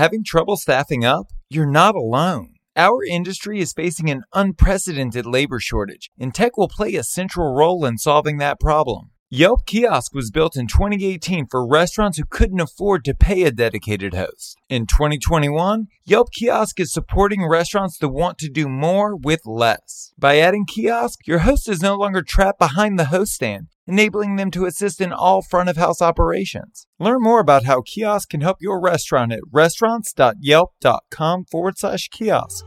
Having trouble staffing up? You're not alone. Our industry is facing an unprecedented labor shortage, and tech will play a central role in solving that problem. Yelp Kiosk was built in 2018 for restaurants who couldn't afford to pay a dedicated host. In 2021, Yelp Kiosk is supporting restaurants that want to do more with less. By adding Kiosk, your host is no longer trapped behind the host stand, enabling them to assist in all front of house operations. Learn more about how Kiosk can help your restaurant at restaurants.yelp.com forward slash kiosk.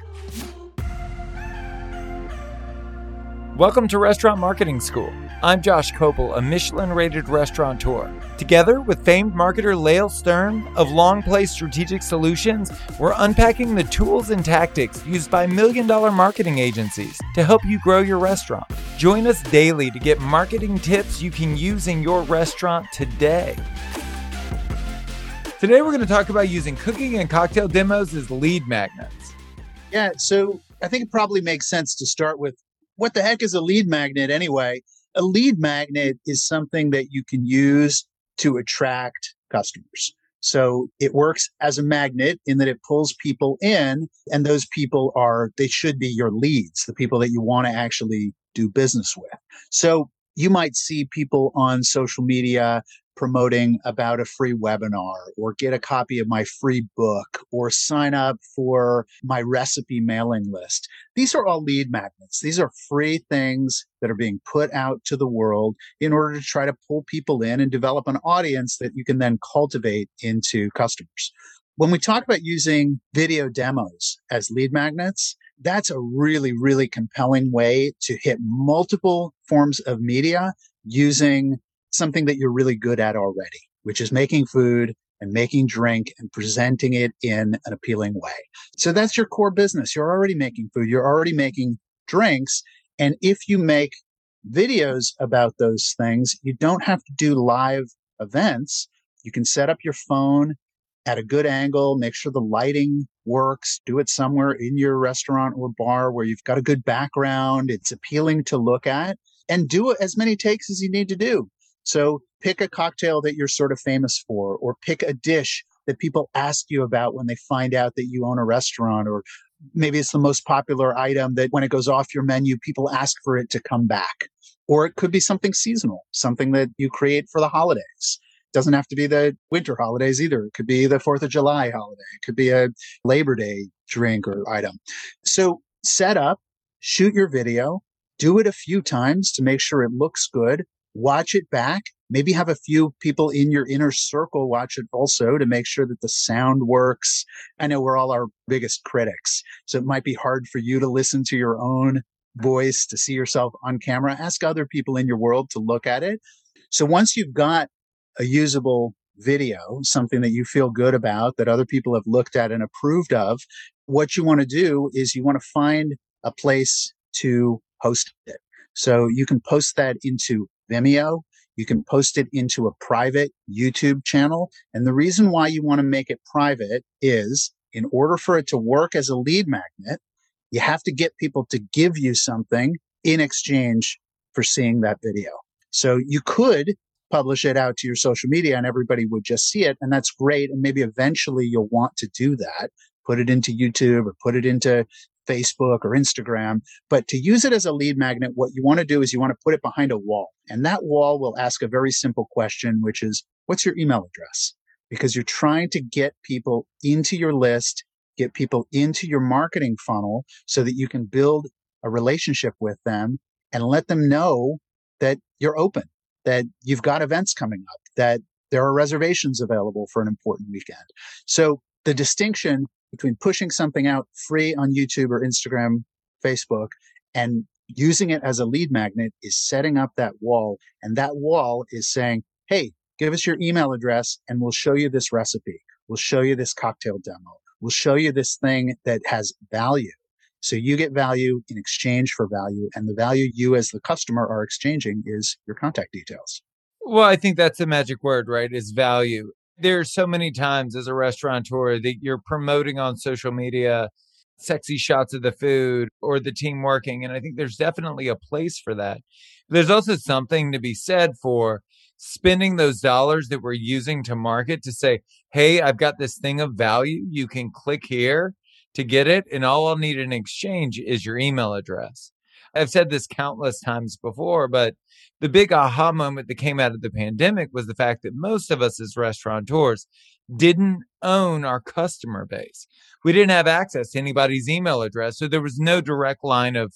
Welcome to Restaurant Marketing School. I'm Josh Kopel, a Michelin rated restaurateur. Together with famed marketer Lael Stern of Long Play Strategic Solutions, we're unpacking the tools and tactics used by million dollar marketing agencies to help you grow your restaurant. Join us daily to get marketing tips you can use in your restaurant today. Today, we're going to talk about using cooking and cocktail demos as lead magnets. Yeah, so I think it probably makes sense to start with what the heck is a lead magnet anyway? A lead magnet is something that you can use to attract customers. So it works as a magnet in that it pulls people in and those people are, they should be your leads, the people that you want to actually do business with. So you might see people on social media promoting about a free webinar or get a copy of my free book or sign up for my recipe mailing list. These are all lead magnets. These are free things that are being put out to the world in order to try to pull people in and develop an audience that you can then cultivate into customers. When we talk about using video demos as lead magnets, that's a really, really compelling way to hit multiple forms of media using something that you're really good at already, which is making food and making drink and presenting it in an appealing way. So that's your core business. You're already making food. You're already making drinks. And if you make videos about those things, you don't have to do live events. You can set up your phone at a good angle, make sure the lighting works, do it somewhere in your restaurant or bar where you've got a good background. It's appealing to look at and do as many takes as you need to do. So pick a cocktail that you're sort of famous for, or pick a dish that people ask you about when they find out that you own a restaurant, or maybe it's the most popular item that when it goes off your menu, people ask for it to come back. Or it could be something seasonal, something that you create for the holidays. Doesn't have to be the winter holidays either. It could be the 4th of July holiday. It could be a Labor Day drink or item. So set up, shoot your video, do it a few times to make sure it looks good watch it back. Maybe have a few people in your inner circle watch it also to make sure that the sound works. I know we're all our biggest critics. So it might be hard for you to listen to your own voice, to see yourself on camera. Ask other people in your world to look at it. So once you've got a usable video, something that you feel good about, that other people have looked at and approved of, what you want to do is you want to find a place to host it. So you can post that into Vimeo. You can post it into a private YouTube channel. And the reason why you want to make it private is in order for it to work as a lead magnet, you have to get people to give you something in exchange for seeing that video. So you could publish it out to your social media and everybody would just see it. And that's great. And maybe eventually you'll want to do that, put it into YouTube or put it into Facebook or Instagram. But to use it as a lead magnet, what you want to do is you want to put it behind a wall. And that wall will ask a very simple question, which is, what's your email address? Because you're trying to get people into your list, get people into your marketing funnel so that you can build a relationship with them and let them know that you're open, that you've got events coming up, that there are reservations available for an important weekend. So the distinction between pushing something out free on YouTube or Instagram, Facebook, and using it as a lead magnet is setting up that wall. And that wall is saying, Hey, give us your email address and we'll show you this recipe. We'll show you this cocktail demo. We'll show you this thing that has value. So you get value in exchange for value. And the value you as the customer are exchanging is your contact details. Well, I think that's the magic word, right? Is value. There's so many times as a restaurateur that you're promoting on social media sexy shots of the food or the team working. And I think there's definitely a place for that. There's also something to be said for spending those dollars that we're using to market to say, hey, I've got this thing of value. You can click here to get it. And all I'll need in exchange is your email address. I've said this countless times before, but the big aha moment that came out of the pandemic was the fact that most of us as restaurateurs didn't own our customer base. We didn't have access to anybody's email address. So there was no direct line of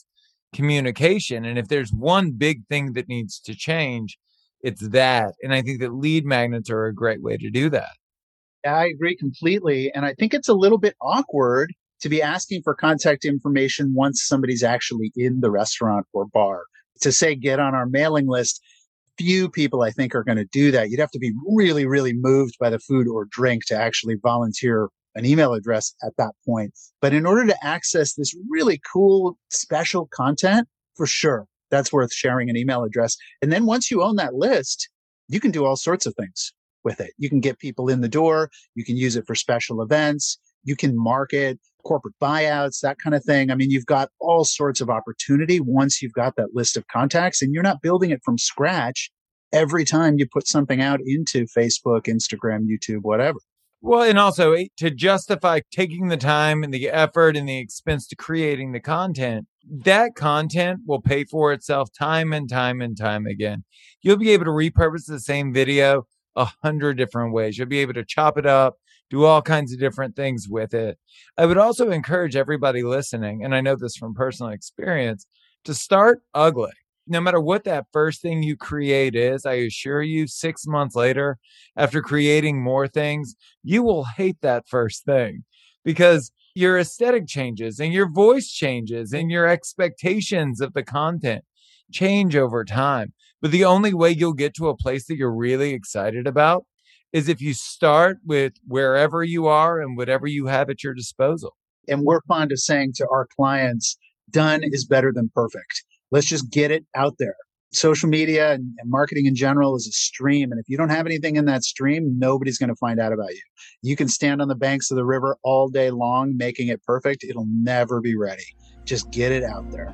communication. And if there's one big thing that needs to change, it's that. And I think that lead magnets are a great way to do that. I agree completely. And I think it's a little bit awkward to be asking for contact information once somebody's actually in the restaurant or bar. To say, get on our mailing list, few people I think are going to do that. You'd have to be really, really moved by the food or drink to actually volunteer an email address at that point. But in order to access this really cool, special content, for sure, that's worth sharing an email address. And then once you own that list, you can do all sorts of things with it. You can get people in the door. You can use it for special events. You can market corporate buyouts, that kind of thing. I mean, you've got all sorts of opportunity once you've got that list of contacts and you're not building it from scratch every time you put something out into Facebook, Instagram, YouTube, whatever. Well, and also eh, to justify taking the time and the effort and the expense to creating the content, that content will pay for itself time and time and time again. You'll be able to repurpose the same video a hundred different ways. You'll be able to chop it up, do all kinds of different things with it. I would also encourage everybody listening, and I know this from personal experience, to start ugly. No matter what that first thing you create is, I assure you, six months later, after creating more things, you will hate that first thing because your aesthetic changes and your voice changes and your expectations of the content change over time. But the only way you'll get to a place that you're really excited about is if you start with wherever you are and whatever you have at your disposal. And we're fond of saying to our clients, done is better than perfect. Let's just get it out there. Social media and, marketing in general is a stream. And if you don't have anything in that stream, nobody's going to find out about you. You can stand on the banks of the river all day long, making it perfect. It'll never be ready. Just get it out there.